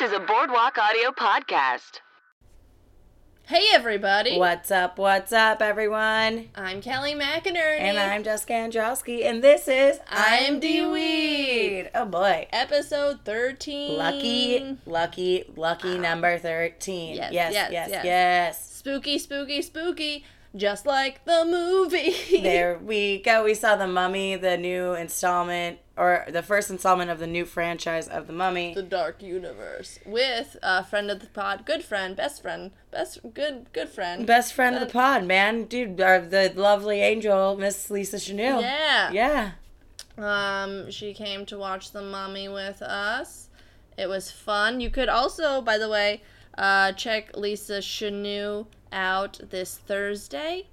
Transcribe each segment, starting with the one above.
This is a Boardwalk Audio podcast. Hey everybody! What's up? What's up, everyone? I'm Kelly McInerney. And I'm Jessica Androsky, and this is IMDweed. Oh boy. episode 13. Lucky, lucky, lucky number 13. Yes, yes, yes, yes, yes. yes. Spooky, spooky, spooky. Just like the movie. There we go. We saw The Mummy, the new installment, or the first installment of the new franchise of The Mummy. the Dark Universe. With a friend of the pod, good friend, best friend, best, good, good friend. Best friend of the pod, man. Dude, our, the lovely angel, Miss Lisa Chanoux. Yeah. Yeah. Um, she came to watch The Mummy with us. It was fun. You could also, by the way, uh, check Lisa Chanoux out this Thursday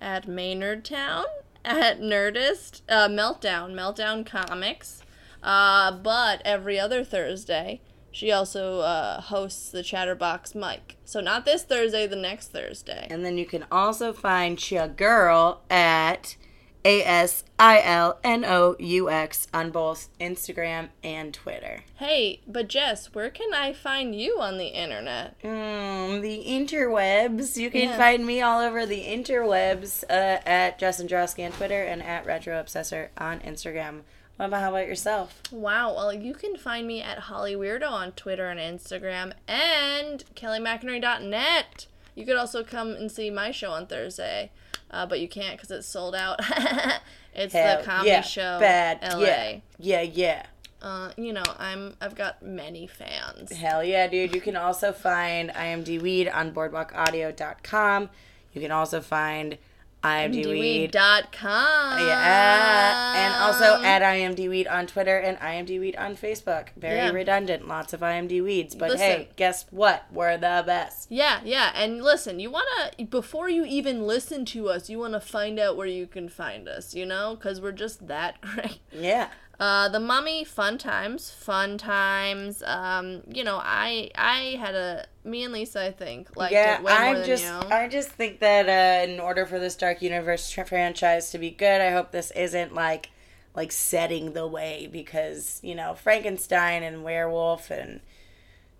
at Maynard Town at Nerdist uh, Meltdown Meltdown Comics. Uh, but every other Thursday, she also uh, hosts the Chatterbox mic. So not this Thursday, the next Thursday. And then you can also find Chia Girl at A S I L N O U X on both Instagram and Twitter. Hey, but Jess, where can I find you on the internet? Mm, the interwebs. You can Yeah. find me all over the interwebs uh, at Jess Androsky on Twitter and at Retro Obsessor on Instagram. What about how about yourself? Wow. Well, you can find me at Holly Weirdo on Twitter and Instagram and KellyMcInerney.net. You could also come and see my show on Thursday, uh, but you can't because it's sold out. it's Hell the comedy yeah, show Bad. LA. Yeah. Yeah, yeah. Uh, you know, I'm I've got many fans. Hell yeah, dude. You can also find IMD Weed on boardwalkaudio.com. You can also find IMD Weed. DWeed.com. Yeah, and also at IMD Weed on Twitter and IMD Weed on Facebook. Very Yeah. redundant, lots of IMD Weeds. But Listen. hey, guess what? We're the best. Yeah, yeah. And listen, you want to, before you even listen to us, you want to find out where you can find us, you know? Because we're just that great. Yeah. Uh, the mummy, fun times, fun times. Um, you know, I I had a me and Lisa, I think, liked yeah, it way more I just. I just think that uh, in order for this Dark Universe tr- franchise to be good, I hope this isn't like like setting the way because you know Frankenstein and werewolf and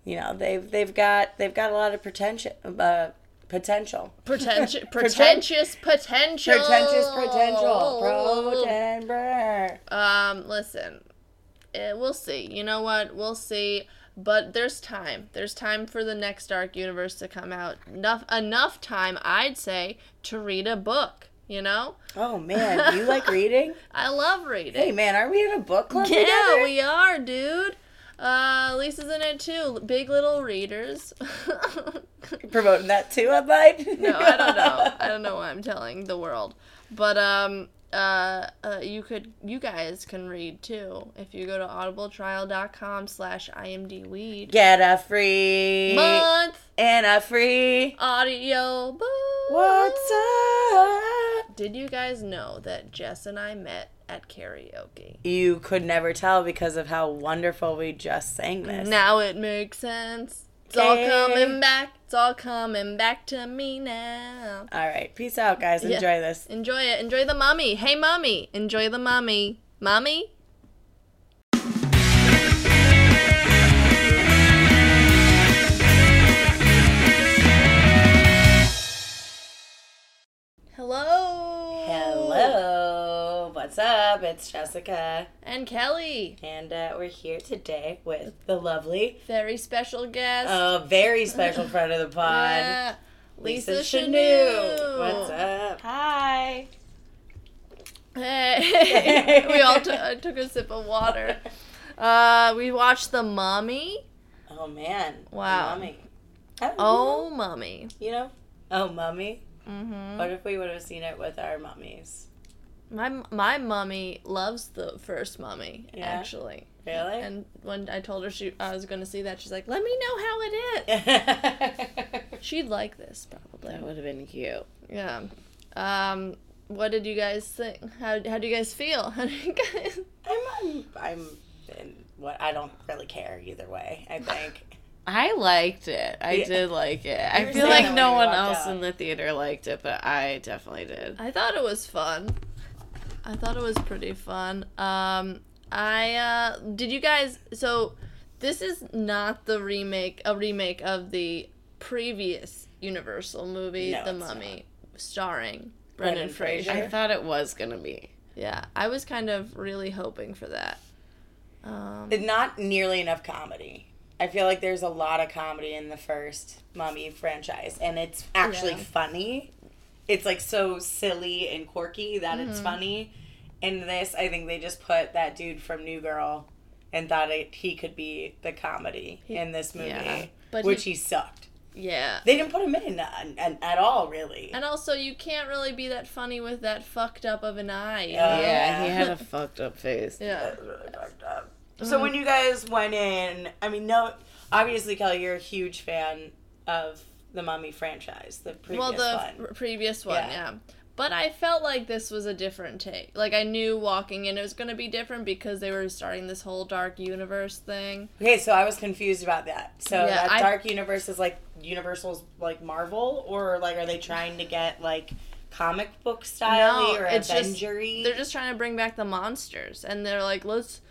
you know they've they've got they've got a lot of pretension uh, potential Pretentious, pretentious potential. pretentious potential Protenbrer. Um, listen, eh, we'll see. You know what? We'll see. But there's time. There's time for the next Dark Universe to come out. Enough, enough time, I'd say, to read a book. You know, Oh man, you like reading? I love reading. Hey man, are we in a book club Yeah, together? we are, dude. Uh, Lisa's in it too. Big Little Readers. promoting that too online. no, I don't know. I don't know why I'm telling the world. But um uh, uh you could you guys can read too if you go to audibletrial.com slash imdweed Get a free month and a free. audio book. What's up? Did you guys know that Jess and I met at karaoke? You could never tell because of how wonderful we just sang this. Now it makes sense. It's all coming back. It's all coming back to me now. All right, peace out, guys. Yeah. Enjoy this. Enjoy it. Enjoy the mommy. Hey, mommy. Enjoy the mommy. Mommy? Hello. Hello, what's up? It's Jessica, And Kelly. and uh, we're here today with the lovely, Very special guest. uh, very special friend of the pod, Yeah. Lisa, Lisa Chanoux. Chanoux. What's up? Hi. Hey. we all t- uh, took a sip of water. Uh, we watched The Mummy. Oh man, Wow. mummy. Oh, Oh, Mummy. you know, oh mummy. Mm-hmm. What if we would have seen it with our mummies? My my mummy loves the first Mummy. Yeah? Actually. Really? And when I told her she I was going to see that, she's like, "Let me know how it is." She'd like this probably. that would have been cute. Yeah. Um. What did you guys think? How how do you guys feel? How do you guys? I'm, I'm, I'm, in what I don't really care either way. I think. I liked it. I Yeah. did like it. I feel like no one else out. in the theater liked it, but I definitely did. I thought it was fun. I thought it was pretty fun. Um, I uh, did you guys? So This is not the remake, a remake of the previous Universal movie, No, The Mummy, starring Brendan Brendan Fraser. Fraser. I thought it was gonna be. Yeah, I was kind of really hoping for that. Um, not nearly enough comedy. I feel like there's a lot of comedy in the first Mummy franchise, and it's actually Yeah. funny. It's like so silly and quirky that it's Mm-hmm. funny. In this, I think they just put that dude from New Girl and thought it, he could be the comedy in this movie, yeah. But which he- he, sucked. yeah. They didn't put him in uh, at, at all, really. And also, you can't really be that funny with that fucked up of an eye. you Yeah. Yeah, he had a fucked up face. Yeah. Really fucked up. So when you guys went in, I mean, no, obviously, Kelly, you're a huge fan of the Mummy franchise, the previous well, the one. f- previous one, Yeah. yeah. But I felt like this was a different take. Like I knew walking in it was going to be different because they were starting this whole dark universe thing. Okay, so I was confused about that. So Yeah, that I- Dark Universe is like Universal's like Marvel, or like are they trying to get like comic book style No, or it's just- Avenger-y? They're just trying to bring back the monsters, and they're like, let's.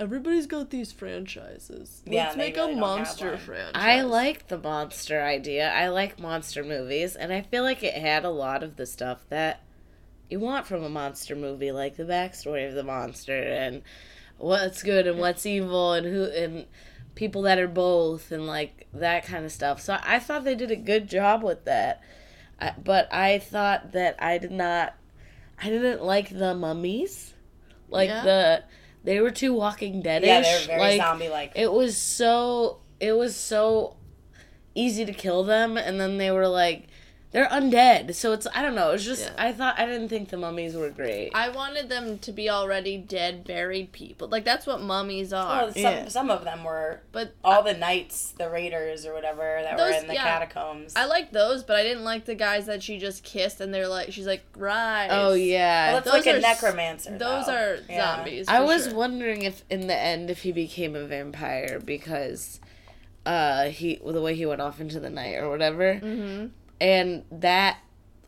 Everybody's got these franchises. Let's Yeah, make really a monster franchise. I like the monster idea. I like monster movies, and I feel like it had a lot of the stuff that you want from a monster movie, like the backstory of the monster and what's good and what's evil and who and people that are both and like that kind of stuff. So I thought they did a good job with that. I, but I thought that I did not I didn't like the mummies. Like Yeah. the they were too walking dead yeah, they're very like, zombie like. it was so it was so easy to kill them and then they were like they're undead so it's i don't know it's just Yeah. i thought i didn't think the mummies were great I wanted them to be already dead, buried people. Like that's what mummies are. Well, some, Yeah. some of them were but all the knights, the raiders or whatever that were in the yeah. catacombs. I like those, but I didn't like the guys that she just kissed, and they're like, she's like, rise. oh yeah well, that's those like a are s- necromancer. Those though. are Yeah. zombies. i was sure. wondering if in the end if he became a vampire because uh he the way he went off into the night or whatever Mhm. And that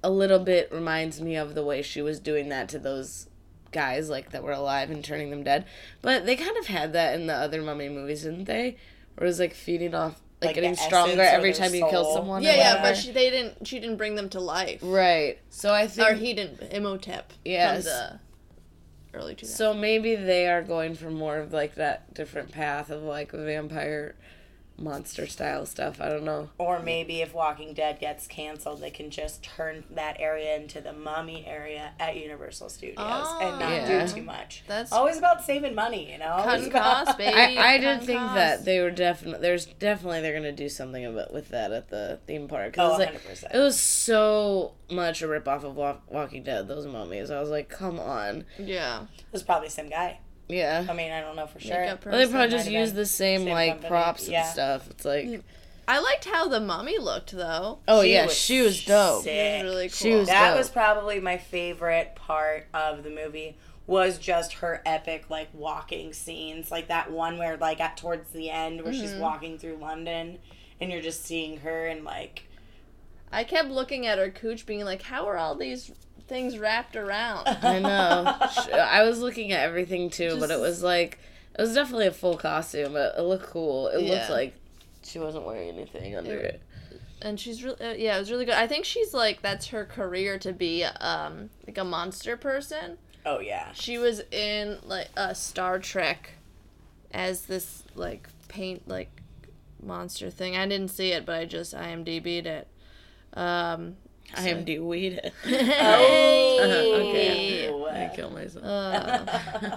a little bit reminds me of the way she was doing that to those guys like that were alive and turning them dead but they kind of had that in the other mummy movies didn't they where it was like feeding off like, Like getting stronger every their time you kill someone Yeah, yeah, but she, they didn't. She didn't bring them to life. right so i think Or he didn't. Imhotep. Yes. From the early 2000s. so maybe they are going for more of like that different path of like a vampire monster style stuff i don't know Or maybe if Walking Dead gets canceled, they can just turn that area into the mummy area at Universal Studios and not Yeah. do ah. too much. That's Always about saving money, you know. Cutting It's about- costs, baby. I, I did Cutting think costs. that they were definitely there's definitely they're gonna do something about with that at the theme park. Oh, it was like 100%. it was so much a rip off of Walk, Walking Dead those mummies I was like come on yeah. It was probably the same guy. Yeah I mean, I don't know for sure. Makeup well, they probably just use the same, same like company, props yeah. and stuff it's like I liked how the mummy looked though. oh She yeah was she was dope sick. It was really cool. She was That dope. was probably my favorite part of the movie was just her epic like walking scenes like that one where like at towards the end where Mm-hmm. she's walking through london and you're just seeing her and like I kept looking at her cooch, being like, "How are all these things wrapped around?" I know I was looking at everything too but it was like it was definitely a full costume but it looked cool it looked like she wasn't wearing anything under It- it and she's really, uh, yeah, it was really good. I think she's like, that's her career to be, um, like a monster person. oh yeah She was in like a Star Trek as this like paint like monster thing. I didn't see it, but I just IMDb'd it. Um, I am weed. It oh Okay. I kill myself. Uh,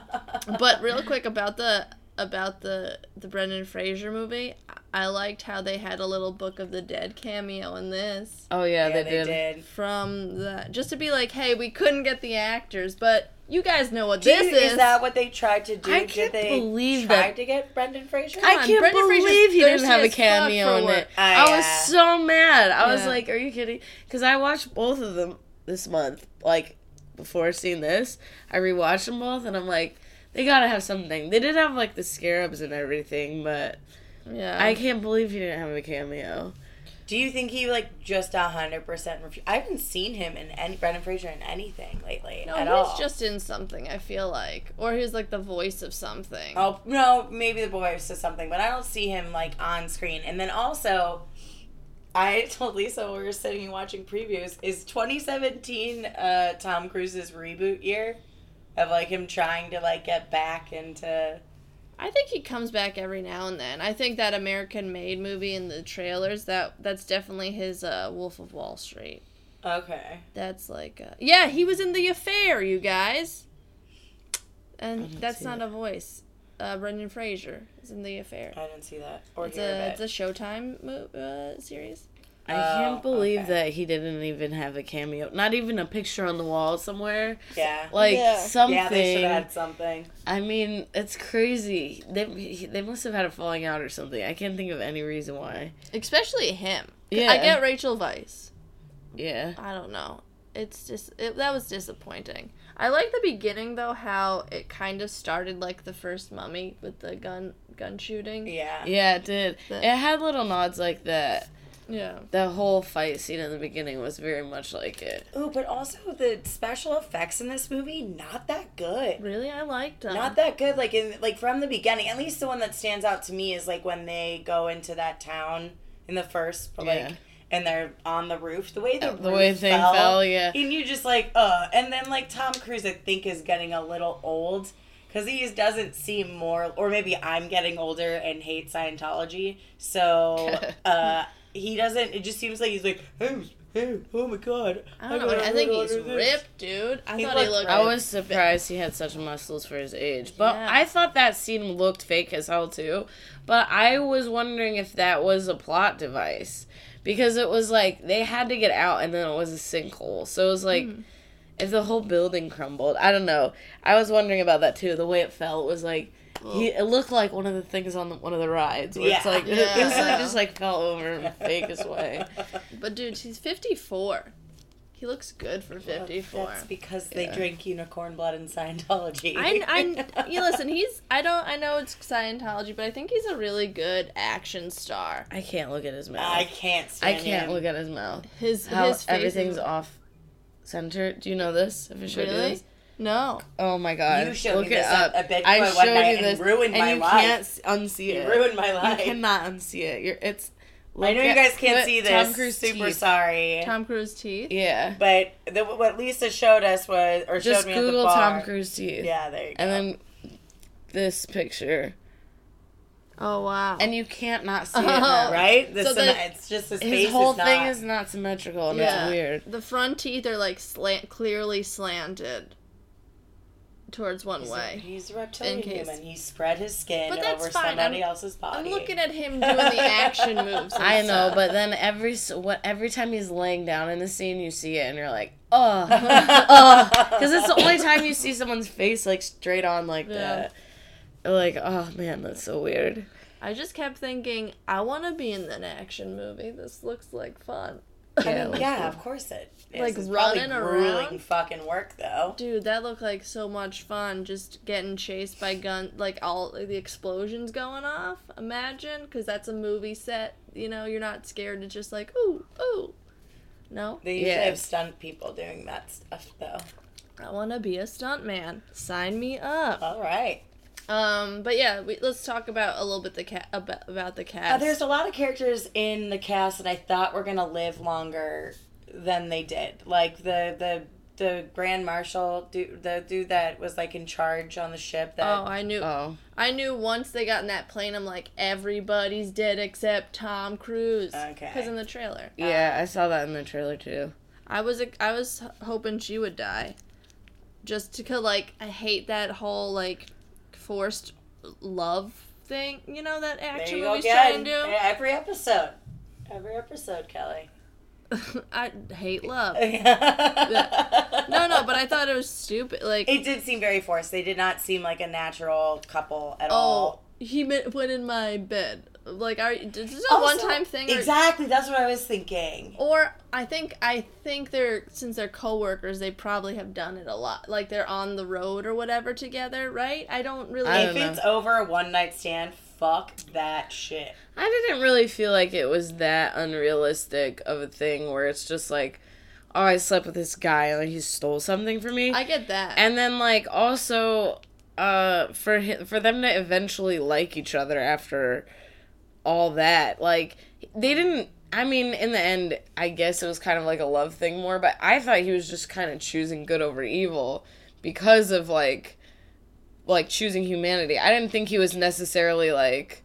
but real quick about the about the the Brendan Fraser movie, I liked how they had a little Book of the Dead cameo in this. oh yeah, yeah, they, did. did. From the just to be like, hey, we couldn't get the actors, but you guys know what this you- is. is that what they tried to do? I Did can't they believe try that- to get Brendan Fraser? I on, can't Brendan Fraser's believe he didn't have a cameo in work. it. Ah, I was so mad. I was like, "Are you kidding?" Because I watched both of them this month. Like before seeing this, I rewatched them both, and I'm like, they gotta have something. They did have like the scarabs and everything, but yeah, I can't believe he didn't have a cameo. Do you think he like just a hundred percent? Refu- I haven't seen him in any Brendan Fraser in anything lately No, at he's all. just in something. I feel like, or he's like the voice of something. Oh no, maybe the voice of something, but I don't see him like on screen. And then also, I told Lisa when we were sitting and watching previews, is 2017 uh, Tom Cruise's reboot year of like him trying to like get back into. I think he comes back every now and then. I think that American Made movie in the trailers that that's definitely his uh, Wolf of Wall Street. Okay. That's like, uh, yeah, he was in the affair, you guys. And that's not it. a voice. Uh, Brendan Fraser is in the affair. I didn't see that or It's a it's a Showtime mo- uh, series. I Oh, can't believe okay. that he didn't even have a cameo. Not even a picture on the wall somewhere. Yeah. Like Yeah. something. yeah, they should have had something. I mean, it's crazy. They they must have had a falling out or something. I can't think of any reason why. Especially him. Yeah. I get Rachel Weisz. Yeah. I don't know. It's just it, that was disappointing. I like the beginning though, how it kind of started like the first Mummy with the gun gun shooting. Yeah. Yeah, it did. The- It had little nods like that. Yeah. The whole fight scene in the beginning was very much like it. Oh, but also the special effects in this movie not that good. Really, I liked them. Not that good. Like in like from the beginning. At least the one that stands out to me is like when they go into that town in the first, like, Yeah. and they're on the roof. The way the, The roof way thing fell, fell, yeah. and you just like uh, and then like Tom Cruise, I think is getting a little old. Because he just doesn't seem more, or maybe I'm getting older and hate Scientology. So uh, he doesn't. It just seems like he's like, hey, hey, oh my god. I don't know. gotta I think order he's this." ripped, dude. I He thought he looked looked. I was surprised he had such muscles for his age. But Yeah. I thought that scene looked fake as hell too. But I was wondering if that was a plot device. Because it was like they had to get out and then it was a sinkhole. So it was like hmm. If the whole building crumbled. I don't know. I was wondering about that too. The way it fell was like he, it looked like one of the things on the, one of the rides. Where it's Yeah. like Yeah. it was like just like fell over in the fakest way. But dude, she's 54. He looks good for 54. That's because they drink unicorn blood in Scientology. I, I, you listen. He's. I don't. I know it's Scientology, but I think he's a really good action star. I can't look at his mouth. I I, can't stand can't him. look at his mouth. His How his face everything's is, off center. Do you know this? Have I showed you Really? this? No. Oh my god! You showed Look me it this up. at- at Big I Boy one showed night you and this, ruined and my you life. can't s- unsee You it. ruined my life. You cannot unsee it. You're it's. I know look you guys can't see this. Tom Cruise Super teeth. sorry. Tom Cruise teeth. Yeah. But the, what Lisa showed us was, or Just showed me at the Google bar. Tom Cruise teeth. Yeah, there you go. And then this picture, Oh wow. and you can't not see Oh, it. now. right? The So sym- the- it's just his, His face whole is not. thing is not symmetrical, and Yeah. it's weird. the front teeth are like slant, clearly slanted towards one He's a, way. he's a reptilian case. human. He spread his skin But that's over fine. somebody I'm- else's body. I'm looking at him doing the action moves. I know, stuff. but then every what every time he's laying down in the scene, you see it, and you're like, oh, because it's the only time you see someone's face like straight on like Yeah. that. Like, oh man, that's so weird. I just kept thinking, I want to be in an action movie. This looks like fun. I Yeah, mean, yeah, of course it. is. Like it's probably running grueling around? fucking work though. Dude, that looked like so much fun. Just getting chased by gun, like all like, the explosions going off. Imagine, because that's a movie set. You know, you're not scared. It's just like ooh, ooh. No, They usually Yeah. have stunt people doing that stuff though. I want to be a stunt man. Sign me up. All right. Um, but yeah, we, let's talk about a little bit the cat about, about the Uh, cast. there's a lot of characters in the cast that I thought were gonna live longer than they did. Like the the the Grand Marshal, dude, the dude that was like in charge on the ship. That Oh, I knew. Oh, I knew once they got in that plane, I'm like, everybody's dead except Tom Cruise. Okay. Because in the trailer, yeah, I saw that in the trailer too. I was I was hoping she would die, just to kill like I hate that whole like forced love thing. You know that there action you go movies try and do. Every episode, every episode, Kelly. I hate love. no, No, no, but I thought it was stupid. Like, it did seem very forced. They did not seem like a natural couple at oh, all. he went in my bed. Like, are this is a Also, one time thing? Or, Exactly, that's what I was thinking. Or I think I think they're since they're coworkers, they probably have done it a lot. Like they're on the road or whatever together, right? I don't really. I If don't know. it's over a one night stand, fuck that shit. I didn't really feel like it was that unrealistic of a thing where it's just like, oh, I slept with this guy and he stole something from me. I get that. and then like also uh for hi- for them to eventually like each other after all that like they didn't i mean in the end i guess it was kind of like a love thing more but i thought he was just kind of choosing good over evil because of like like choosing humanity i didn't think he was necessarily like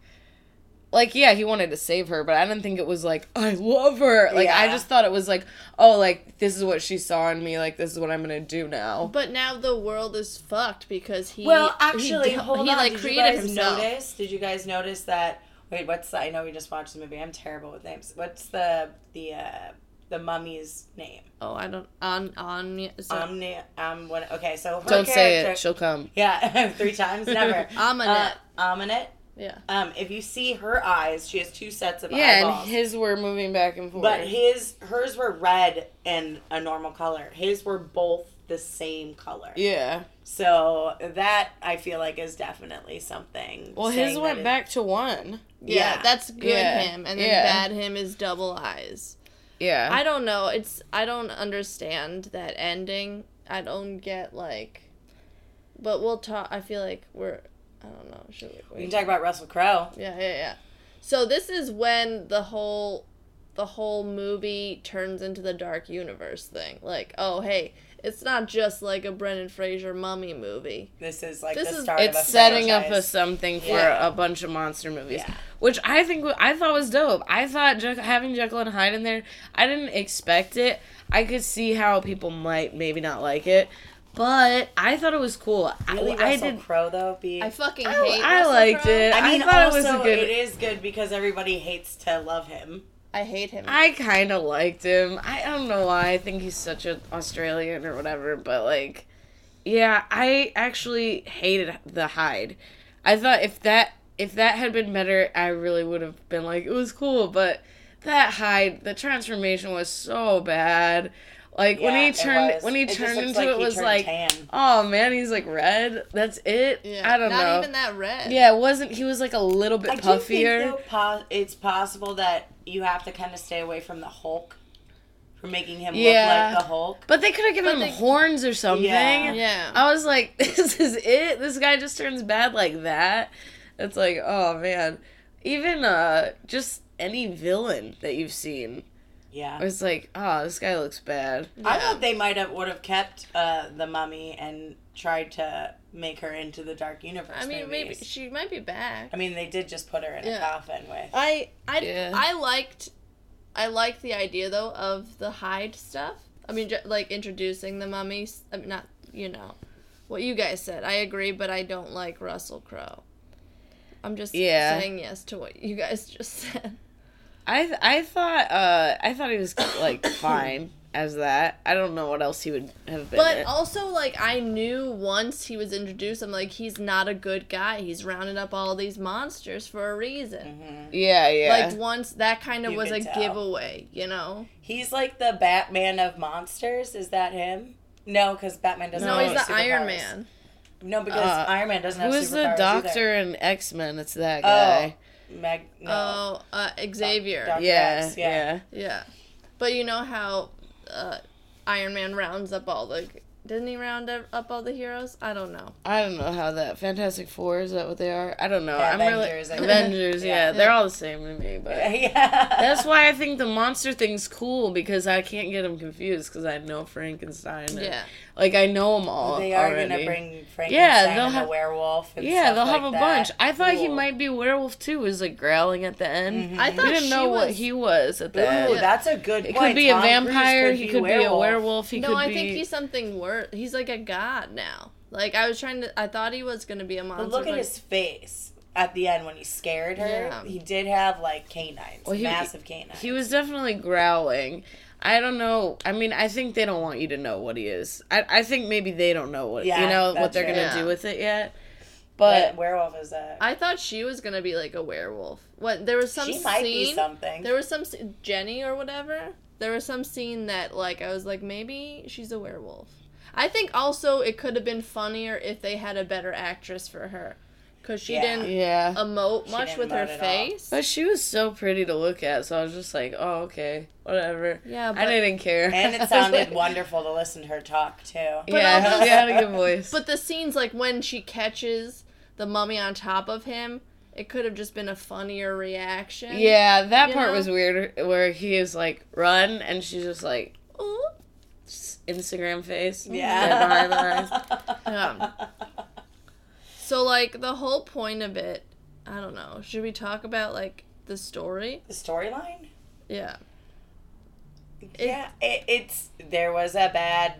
like yeah he wanted to save her but i didn't think it was like i love her like i just thought it was like oh like this is what she saw in me like this is what i'm gonna do now but now the world is fucked because he. Well, actually, d- hold he on. like Did created you guys himself. notice? Did you guys notice that? Wait, what's the? I know we just watched the movie. I'm terrible with names. What's the the uh the mummy's name? Oh, I don't on on. So, Omni. Um. What? Okay, so her don't say it she'll come Yeah, three times. Never. Ahmanet. Uh, Ahmanet. yeah. Um. If you see her eyes, she has two sets of yeah eyeballs. and his were moving back and forth But his, hers were red and a normal color. His were both the same color. yeah So that I feel like is definitely something. well his went it- back to one Yeah, Yeah. that's good Yeah. him, and then Yeah. bad him is double eyes. yeah I don't know. It's I don't understand that ending. I don't get like, but we'll talk. I feel like we're. I don't know. Should we? We can talk about Russell Crowe. Yeah, yeah, yeah. So this is when the whole the whole movie turns into the dark universe thing. Like, oh hey, it's not just like a Brendan Fraser mummy movie. This is like This the is- start of a it's setting up a something for Yeah. a bunch of monster movies Yeah. which i think i thought was dope i thought Jekyll, having jekyll and hyde in there i didn't expect it i could see how people might maybe not like it but i thought it was cool Really, I, I did Crowe though. Be I fucking I- hate. I Russell liked Crowe. it. I mean, thought it was also a good- it is good because everybody hates to love him. I hate him. I kind of liked him. I don't know why. I think he's such an Australian or whatever, but like, yeah, I actually hated the Hyde. I thought if that if that had been better, I really would have been like, it was cool. But that Hyde, the transformation was so bad. Like when he turned when he It turned into like it he was like, tan. oh man, he's like red. That's it. yeah, I don't not know. Not even that red. Yeah, it wasn't. He was like a little bit I do puffier. think though, po- it's possible that you have to kind of stay away from the Hulk, from making him Yeah. look like the Hulk. But they could have given But him they- horns or something. Yeah. Yeah. I was like, this is it? This guy just turns bad like that? It's like, oh man. Even uh just any villain that you've seen. Yeah. It's like, oh, this guy looks bad. I thought they might have would have kept uh, the mummy and tried to make her into the Dark Universe. I mean, maybe she might be back. I mean, they did just put her in a coffin with. I I Yeah. I liked I liked the idea though of the Hyde stuff. I mean, ju- like introducing the mummies. I mean, not you know what you guys said. I agree, but I don't like Russell Crowe. I'm just Yeah. saying yes to what you guys just said. I I thought uh I thought he was like fine as that. I don't know what else he would have been. But in. also, like, I knew once he was introduced, I'm like, he's not a good guy. He's rounding up all these monsters for a reason. yeah, yeah. Like, once that kind of You was a tell. giveaway, you know? He's like the Batman of monsters. Is that him? No, because Batman doesn't. No, have he's the any Iron. Man. No, because Uh, Iron Man doesn't have Who's the doctor Either. in X Men? It's that Oh, guy. Meg. No. Oh, uh, Xavier. Doc- yeah, Rex, yeah. yeah. Yeah. But you know how uh, Iron Man rounds up all the. Didn't he round up all the heroes? I don't know. I don't know how that Fantastic Four is that what they are? I don't know. Yeah, I'm Avengers, really think. Avengers. Yeah. Yeah, they're all the same to me. But yeah. that's why I think the monster thing's cool because I can't get them confused because I know Frankenstein. and- Yeah. like I know them all. They are already. gonna bring Frankenstein Yeah, they'll and have- the werewolf. And Yeah, stuff they'll have like a that. bunch. I thought he might be werewolf too. Was like growling at the end. Mm-hmm. I thought we didn't she know what he was at the Ooh, end. that's a good It point. could be a Tom Cruise vampire. could he be could be a werewolf. He no, could I be. think he's something worse. He's like a god now. Like I was trying to. I thought he was gonna be a monster. But look at but- his face at the end when he scared her. Yeah. He did have like canines, Well, he- massive canines. He was definitely growling. I don't know. I mean, I think they don't want you to know what he is. I, I think maybe they don't know what Yeah, you know what they're gonna right. do with it yet. but But werewolf is that? I thought she was gonna be like a werewolf. What there was some she scene. be something. There was some Jenny or whatever. There was some scene that like I was like maybe she's a werewolf. I think also it could have been funnier if they had a better actress for her. because she Yeah. didn't Yeah. emote much didn't with her emote at all. face. But she was so pretty to look at, so I was just like, oh, okay, whatever. Yeah, I didn't care. And it sounded like- wonderful to listen to her talk too. Yeah, also- she had a good voice. But the scenes like when she catches the mummy on top of him, it could have just been a funnier reaction. yeah, that part know? was weird, where he is like, run, and she's just like, Ooh. s- Instagram face. Yeah. behind the eyes. Yeah. So like the whole point of it, I don't know. Should we talk about like the story? The storyline? Yeah. yeah, it, it's there was a bad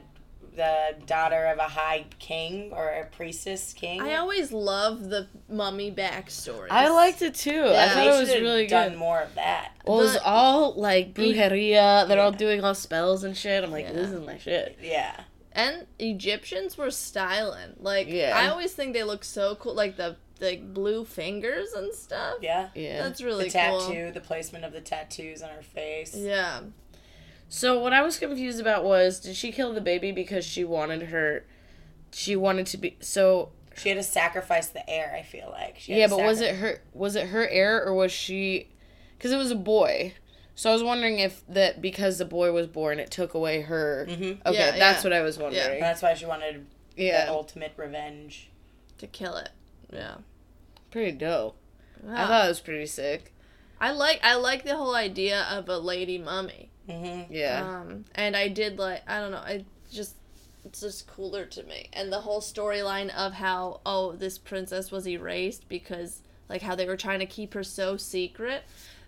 the daughter of a high king or a priestess king. I always love the mummy backstory. I liked it too. I Yeah. thought they it was really done good. more of that. Well, it was all like brujeria. They're all doing all spells and shit. I'm like, Yeah. this is my shit. Yeah. And Egyptians were styling. Like Yeah. I always think they look so cool like the the blue fingers and stuff. Yeah. Yeah. That's really cool. the cool. tattoo, the placement of the tattoos on her face. Yeah. So what I was confused about was, did she kill the baby because she wanted her? She wanted to be so. She had to sacrifice the heir, I feel like. She Yeah, to but was it her? Was it her heir or was she? Because it was a boy. So I was wondering if that because the boy was born, it took away her. Mhm. Okay, Yeah, that's yeah. what I was wondering. That's why she wanted Yeah, the ultimate revenge. To kill it. Yeah. pretty dope. I thought it was pretty sick. I like I like the whole idea of a lady mummy. Mm-hmm. Yeah. Um, and I did like I don't know, I just it's just cooler to me. And the whole storyline of how oh this princess was erased because like how they were trying to keep her so secret,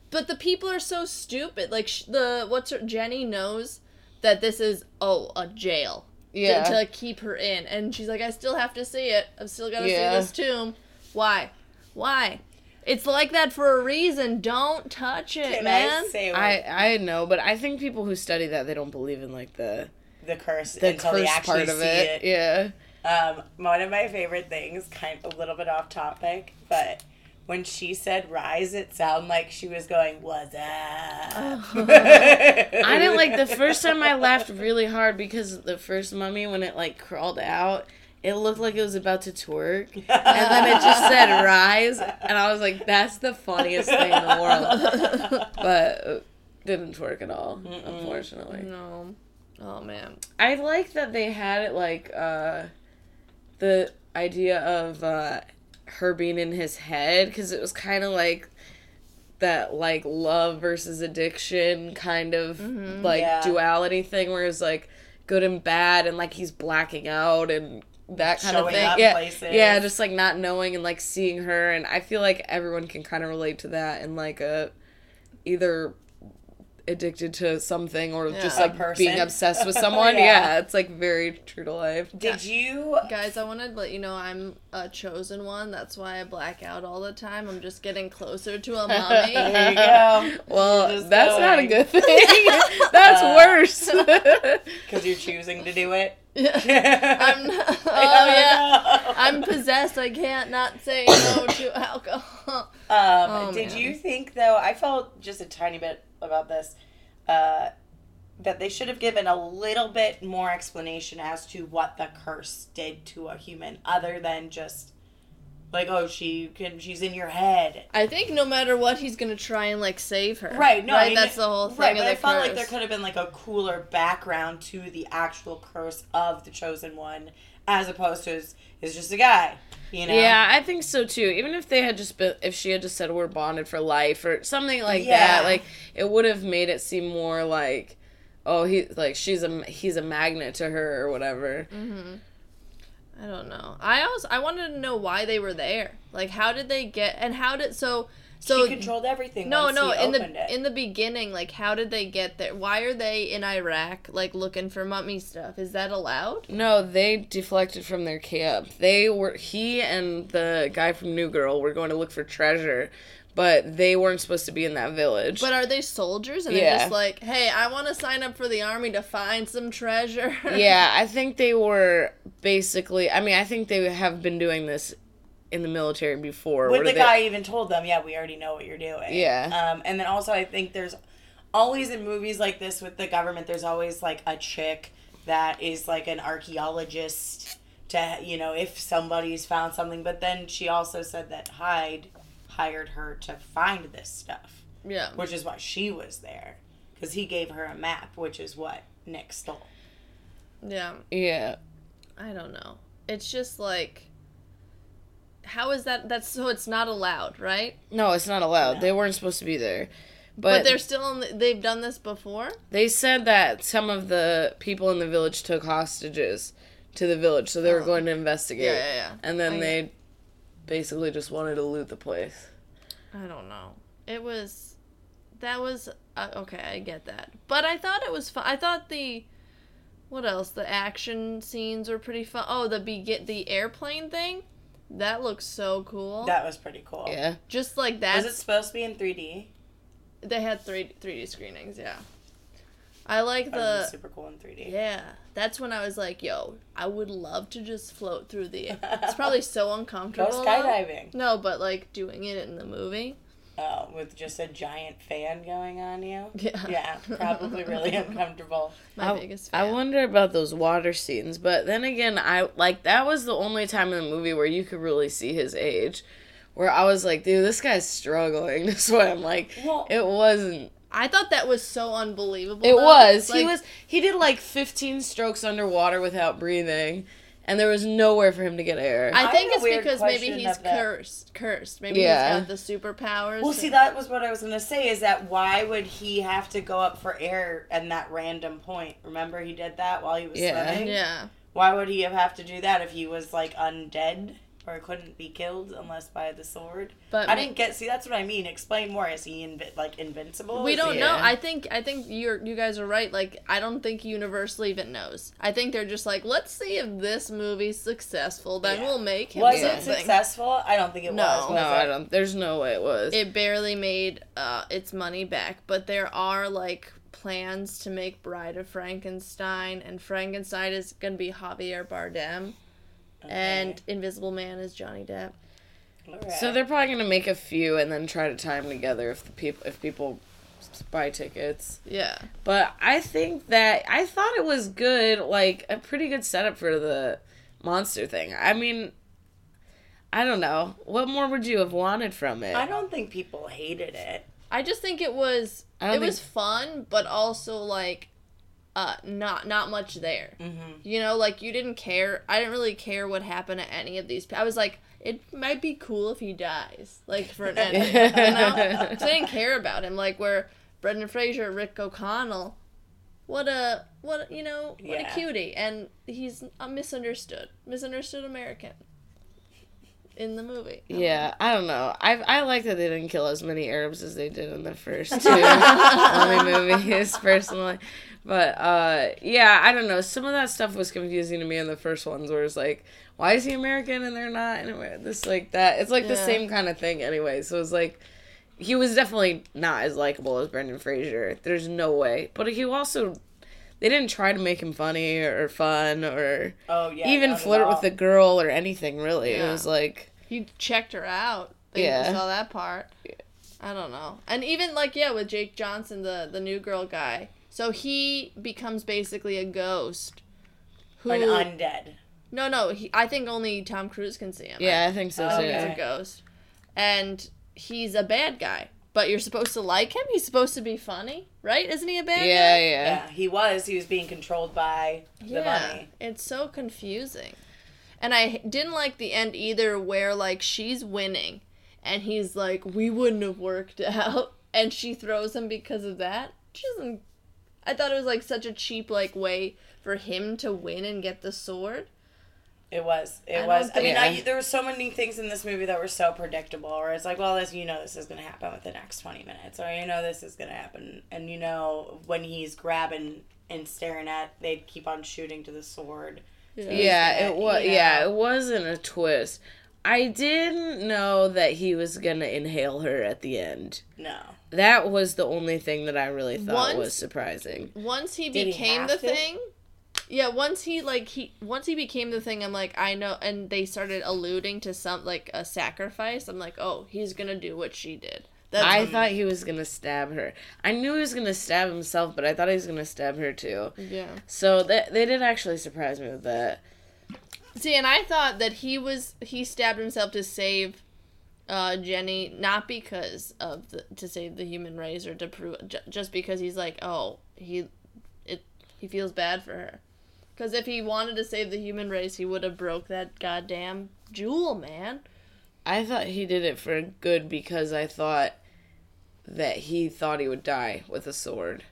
but the people are so stupid. Like sh- the what's her Jenny knows that this is oh a jail. to- yeah. To, keep her in, and she's like, I still have to see it. I'm still gonna Yeah. see this tomb. Why? Why? It's like that for a reason. Don't touch it, Can man. I say what I I know, but I think people who study that they don't believe in like the the curse the until they actually part of see it. it? Yeah. Um, one of my favorite things, kind of a little bit off topic, but when she said rise, it sounded like she was going, What's up? I didn't like the first time I laughed really hard because the first mummy when it like crawled out, it looked like it was about to twerk. And then it just said rise and I was like, that's the funniest thing in the world. But didn't twerk at all, unfortunately. No. Oh man. I like that they had it like uh the idea of uh her being in his head because it was kind of like that like love versus addiction kind of like Yeah. duality thing where it's like good and bad and like he's blacking out and that kind of thing up yeah places. yeah just like not knowing and like seeing her and i feel like everyone can kind of relate to that and like a either addicted to something or just Yeah. A like person. being obsessed with someone Yeah. yeah it's like very true to life Did you? Guys, I want to let you know I'm a chosen one. That's why I black out all the time. I'm just getting closer to a mommy. There you go. Well, Just that's not a good thing. that's Uh, worse. Because you're choosing to do it. I'm not, oh yeah. I'm possessed. I can't not say no to alcohol. Um, Oh, did man. you think though? I felt just a tiny bit about this. Uh, that they should have given a little bit more explanation as to what the curse did to a human, other than just like, oh, she can, she's in your head. I think no matter what, he's gonna try and like save her. Right. No, I mean, That's the whole thing Right, but I felt like there could have been like a cooler background to the actual curse of the chosen one, as opposed to is is just a guy. You know. Yeah, I think so too. Even if they had just been, if she had just said we're bonded for life or something like Yeah. that, like it would have made it seem more like, oh, he like she's a he's a magnet to her or whatever. Mm-hmm. I don't know. I also I wanted to know why they were there. Like, how did they get? And how did so so? she controlled everything. no, once no. he In the it. in the beginning, like, how did they get there? Why are they in Iraq, like, looking for mummy stuff? Is that allowed? No, they deflected from their camp. They were he and the guy from New Girl were going to look for treasure, but they weren't supposed to be in that village. But are they soldiers? And they're just like, hey, I want to sign up for the army to find some treasure. yeah, I think they were basically. I mean, I think they have been doing this in the military before. When the they- guy even told them, yeah, we already know what you're doing. Yeah. Um, and then also, I think there's always in movies like this with the government, there's always like a chick that is like an archaeologist to you know if somebody's found something. But then she also said that Hyde hired her to find this stuff, Yeah. which is why she was there because he gave her a map, which is what Nick stole. Yeah. Yeah. I don't know. It's just like how is that that's so it's not allowed, right? No, it's not allowed. No. They weren't supposed to be there. But, But, they're still in the, they've done this before? they said that some of the people in the village took hostages to the village, so they were Oh. going to investigate. Yeah, yeah, yeah. And then I- they basically just wanted to loot the place. I don't know. It was that was uh, okay, I get that. But I thought it was fun. I thought the what else? The action scenes were pretty fun. Oh, the be get the airplane thing? That looks so cool. That was pretty cool. Yeah. Just like that. Was it supposed to be in 3D? They had 3 3D screenings, yeah. I like Or was it the super cool in 3D? Yeah, that's when I was like, "Yo, I would love to just float through the air." It's probably so Go uncomfortable. though. skydiving. No, but like doing it in the movie. Oh, with just a giant fan going on you. Yeah. Yeah, probably really uncomfortable. My I, biggest I wonder about those water scenes, but then again, I like that was the only time in the movie where you could really see his age. Where I was like, dude, this guy's struggling to swim. Like, Well- it wasn't. I thought that was so unbelievable. It though. was. he was. He did like 15 strokes underwater without breathing, and there was nowhere for him to get air. I I think have it's because maybe he's of that. cursed. Cursed. Maybe Yeah. he's got the superpowers. Well, see, that was what I was gonna say. Is that why would he have to go up for air at that random point? Remember, he did that while he was Yeah. swimming. Yeah. Why would he have, have to do that if he was like undead or couldn't be killed unless by the sword? But I didn't get. See, that's what I mean. Explain more. Is he invi- like invincible? We Is don't he- know. Yeah. I think I think you're you guys are right. Like I don't think Universal even knows. I think they're just like, let's see if this movie's successful, then Yeah. we'll make him Was Yeah. it something. successful? I don't think it No. was. was no, it? I don't. There's no way it was. It barely made uh, its money back, but there are like plans to make Bride of Frankenstein, and Frankenstein is gonna be Javier Bardem, and Invisible Man is Johnny Depp. Alright. So they're probably gonna make a few and then try to tie them together if the people if people buy tickets. Yeah, But I think that I thought it was good, like a pretty good setup for the monster thing. I mean, I don't know. What more would you have wanted from it? I don't think people hated it. I just think it was I don't it was fun, but also like uh not not much there. Mm-hmm. You know, like you didn't care. I didn't really care what happened to any of these. I was like, it might be cool if he dies, like for an ending. you know, 'Cause I didn't care about him. Like where Brendan Fraser, Rick O'Connell, what a what you know what Yeah. a cutie, and he's a misunderstood, misunderstood American in the movie. Yeah, I don't know. I I like that they didn't kill as many Arabs as they did in the first two Mummy movies, personally. But uh, yeah, I don't know. Some of that stuff was confusing to me in the first ones, where it's like, why is he American and they're not? Anyway, this like that. It's like the same kind of thing anyway. So it's like. He was definitely not as likable as Brendan Fraser. There's no way. But he also, they didn't try to make him funny or fun or Oh yeah. even flirt with the girl or anything really. It was like, He checked her out. They Yeah. saw that part. I don't know. And even like yeah, with Jake Johnson, the the new girl guy. So he becomes basically a ghost. Who? an undead. no, no. He, I think only Tom Cruise can see him. yeah, I think so Oh, too. think he's a ghost, and he's a bad guy. But you're supposed to like him. He's supposed to be funny, right? Isn't he a bad Yeah, guy? yeah. Yeah, he was. He was being controlled by the money. It's so confusing. And I didn't like the end either where like she's winning and he's like, We wouldn't have worked out and she throws him because of that. She doesn't I thought it was like such a cheap like way for him to win and get the sword. It was. It I was. I mean, think- I, there were so many things in this movie that were so predictable. Where it's like, well, this you know this is gonna happen with the next twenty minutes, or you know this is gonna happen, and you know when he's grabbing and staring at, they'd keep on shooting to the sword. Yeah, gonna, it was. you Yeah, it wasn't a twist. I didn't know that he was gonna inhale her at the end. No. That was the only thing that I really thought Once- was surprising. Once he Did became have the to? thing yeah, once he like he once he became the thing, I'm like I know, and they started alluding to some like a sacrifice. I'm like, oh, he's gonna do what she did. That's I thought he was gonna stab her. I knew he was gonna stab himself, but I thought he was gonna stab her too. yeah. So they they did actually surprise me with that. See, and I thought that he was he stabbed himself to save uh, Jenny, not because of the to save the human race or to prove ju- just because he's like, oh, he it he feels bad for her. Because if he wanted to save the human race, he would have broke that goddamn jewel, man. I thought he did it for good because I thought that he thought he would die with a sword.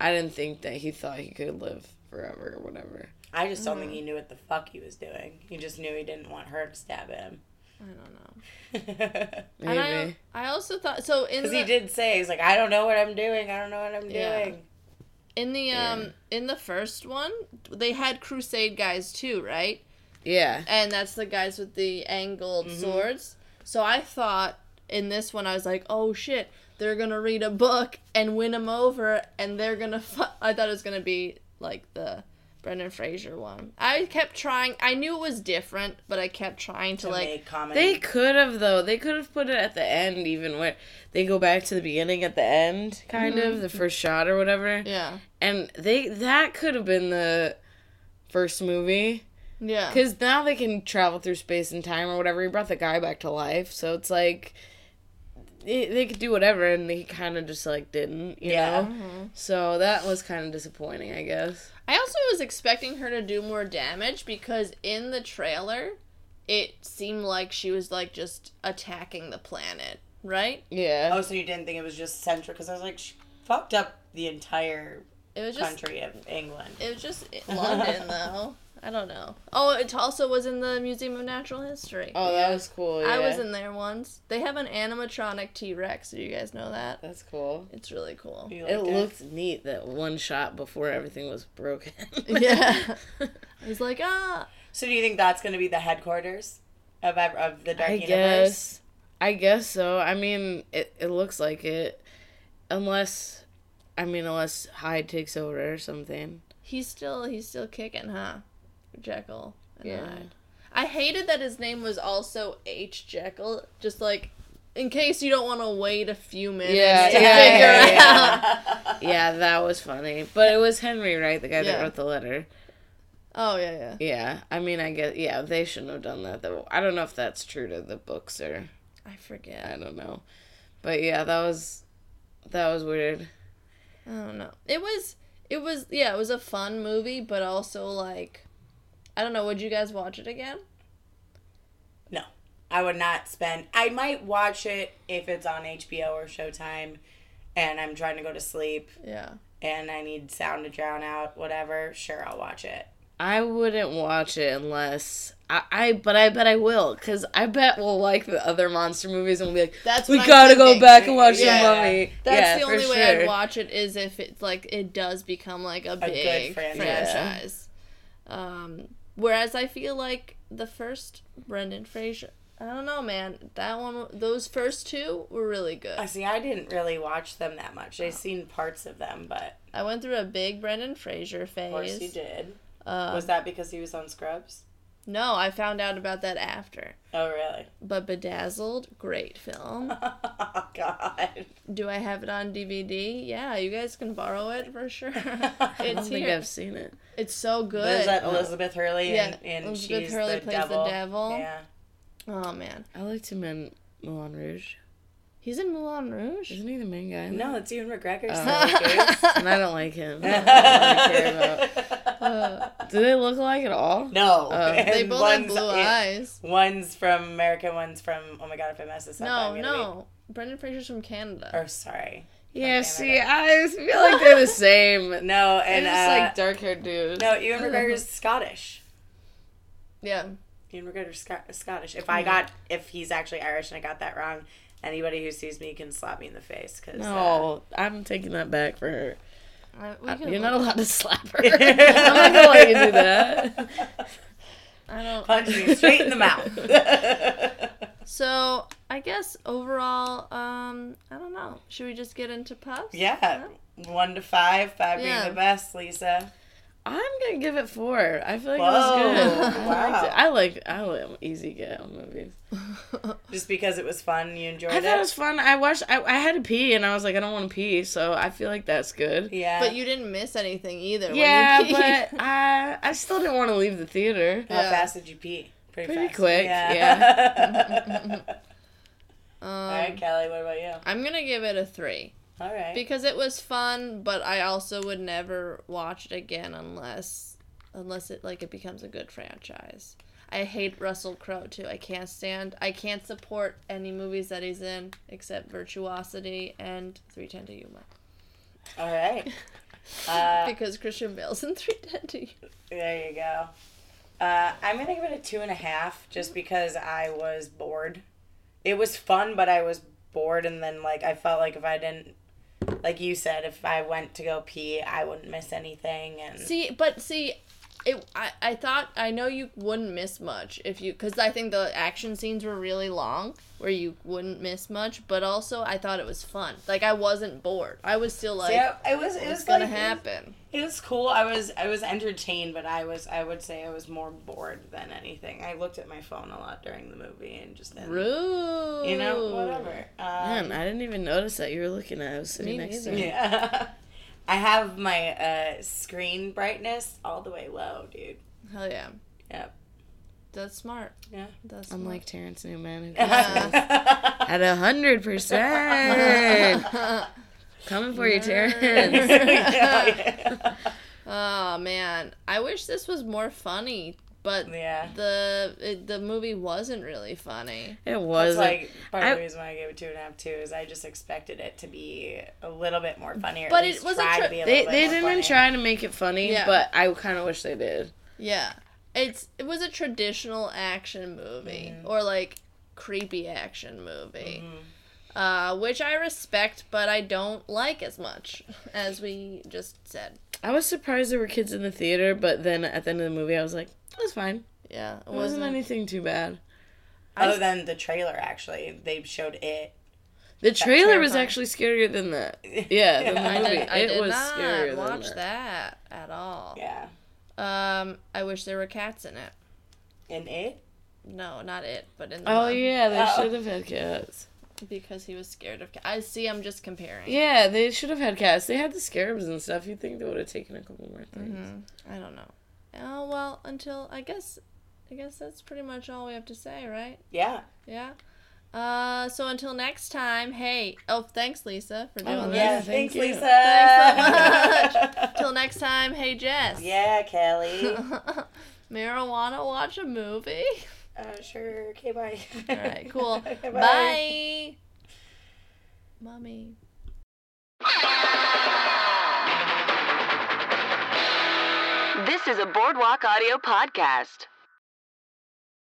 I didn't think that he thought he could live forever or whatever. I just don't think he knew what the fuck he was doing. He just knew he didn't want her to stab him. I don't know. Maybe. And I, I also thought so in the he did say he's like, I don't know what I'm doing. I don't know what I'm Yeah. doing. in the Yeah. um in the first one they had crusade guys too, right? yeah. and that's the guys with the angled swords. So I thought in this one, I was like, oh shit, they're gonna read a book and win him over, and they're gonna. Fu-. I thought it was gonna be like the Brendan Fraser one. I kept trying. I knew it was different, but I kept trying to, To like. make comedy. They could have though. They could have put it at the end, even where they go back to the beginning at the end, kind of mm-hmm. the first shot or whatever. Yeah, And they that could have been the first movie yeah, because now they can travel through space and time or whatever. He brought the guy back to life, so it's like they, they could do whatever, and they kind of just like didn't, you Yeah. know. Mm-hmm. So that was kind of disappointing, I guess. I also was expecting her to do more damage because in the trailer, it seemed like she was like just attacking the planet, right? Yeah. Oh, so you didn't think it was just central? Because I was like, she fucked up the entire It was just country of England. It was just London, though. I don't know. Oh, it also was in the Museum of Natural History. oh, that was cool. I was in there once. They have an animatronic T Rex. Do you guys know that? That's cool. It's really cool. You It liked looked neat that one shot before everything was broken. Yeah. I was like, ah. So do you think that's going to be the headquarters of of the Dark I Universe? guess. I guess so. I mean, it, it looks like it. Unless, I mean, unless Hyde takes over or something. He's still he's still kicking, huh? Jekyll and Yeah. Hyde. I hated that his name was also H Jekyll. Just like in case you don't want to wait a few minutes Yeah, to yeah, figure yeah, out. Yeah, that was funny. But it was Henry, right? The guy that wrote the letter. Oh yeah, yeah. Yeah. I mean, I guess, yeah, they shouldn't have done that, though. I don't know if that's true to the books or. I forget. I don't know. But yeah, that was. That was weird. I don't know. It was it was yeah, it was a fun movie, but also like I don't know, would you guys watch it again? No, I would not spend. I might watch it if it's on HBO or Showtime, and I'm trying to go to sleep Yeah. and I need sound to drown out whatever. Sure, I'll watch it. I wouldn't watch it unless I, I but I bet I will because I bet we'll like the other monster movies and we'll be like, That's we gotta go back and watch Yeah. the Mummy. That's yeah, the only way sure. I'd watch it is if it's like it does become like a good big franchise. franchise. Um whereas I feel like the first Brendan Fraser I don't know, man. That one, those first two were really good. I see. I didn't really watch them that much. I've seen parts of them, but I went through a big Brendan Fraser phase. of course you did. Uh, Was that because he was on Scrubs? No, I found out about that after. Oh, really? But Bedazzled, great film. Oh, God. Do I have it on DVD? Yeah, you guys can borrow it for sure. I don't it's think here. I've seen it. It's so good. Is that Elizabeth Hurley? Yeah, and, and Elizabeth she's Hurley the plays the devil. devil. Yeah. Oh man, I liked him in Moulin Rouge. He's in Moulin Rouge. Isn't he the main guy? No, it's Ewan McGregor. So And I don't like him. Don't really care about. Uh, Do they look alike at all? No. Oh. they both have blue yeah, eyes. One's from America, one's from, oh my god, if I mess this up, No, I'm gonna no. Brendan Fraser's from Canada. Be, or sorry. Yeah, see, I feel like they're the same. No, and and just uh, like dark haired dudes. no, Ewan McGregor's Scottish. Yeah. Ewan McGregor's Sc- Scottish. If I got, if he's actually Irish and I got that wrong, anybody who sees me can slap me in the face. Cause, uh, No, I'm taking that back for her. I, we Uh, You're not allowed to slap her. I'm not gonna let you do that. I don't. punch me straight in the mouth. So I guess overall, um, I don't know. Should we just get into puffs? yeah. One to five, five Yeah. being the best, Lisa. I'm gonna give it four. I feel like Whoa, it was good. I wow. liked it. I like I like easy get on movies. Just because it was fun, you enjoyed it. I thought it was fun. I watched. I, I had to pee, and I was like, I don't want to pee, so I feel like that's good. yeah, But you didn't miss anything either. when you Yeah, but I I still didn't want to leave the theater. How Yeah. fast did you pee? Pretty, Pretty fast. quick, um, All right, Kelly. What about you? I'm gonna give it a three. All right. because it was fun but i also would never watch it again unless unless it like it becomes a good franchise i hate russell crowe too i can't stand i can't support any movies that he's in except virtuosity and 310 to yuma All right. Uh, because christian bale's in 310 to yuma there you go. Uh, I'm gonna give it a two and a half, just because I was bored. It was fun, but I was bored, and then like I felt like if I didn't, like you said, if I went to go pee, I wouldn't miss anything, and see but see it I, I thought i know you wouldn't miss much if you because i think the action scenes were really long where you wouldn't miss much but also i thought it was fun like i wasn't bored i was still like yeah, it was it was what's gonna like- happen It was cool. I was I was entertained, but I was I would say I was more bored than anything. I looked at my phone a lot during the movie and just didn't, Rude. you know whatever. Um, Man, I didn't even notice that you were looking at. I was sitting Me next to neither. you. Yeah. I have my uh, screen brightness all the way low, dude. Hell yeah. Yep. That's smart. Yeah. That's smart. Unlike Terrence Newman, who Yeah. at a hundred percent. Coming for you, Terrence. oh man, I wish this was more funny, but yeah. the it, the movie wasn't really funny. It was like part of the reason why I gave it two and a half too is I just expected it to be a little bit more funny. But it wasn't try tr- to be a They they more didn't funny. try to make it funny, Yeah. but I kind of wish they did. Yeah, it's it was a traditional action movie Mm-hmm. or like creepy action movie. Mm-hmm. Uh, which I respect, but I don't like as much as we just said. I was surprised there were kids in the theater, but then at the end of the movie, I was like, it was fine. Yeah, it It wasn't anything too bad. Other than the trailer, actually, they showed it. The trailer was terrifying. actually scarier than that. Yeah, than the I movie. did, I it did was not scarier watch than that. at all. Yeah. Um, I wish there were cats in it. In it. No, not it, but in the Oh mom, yeah, they Oh. should have had cats. because he was scared of cats. I see. I'm just comparing. Yeah, they should have had cats. They had the scarabs and stuff. You'd think they would have taken a couple more things. Mhm. I don't know. Oh well, until I guess, I guess that's pretty much all we have to say, right? Yeah. Yeah. Uh, so until next time, hey. Oh, thanks, Lisa, for doing Oh, this. Yeah. thank Thanks, you. Lisa. Thanks so much. Till next time, hey Jess. Yeah, Kelly. Marijuana, watch a movie. uh, sure. Okay. Bye. All right, cool. Bye. Bye. Mommy. This is a Boardwalk Audio podcast.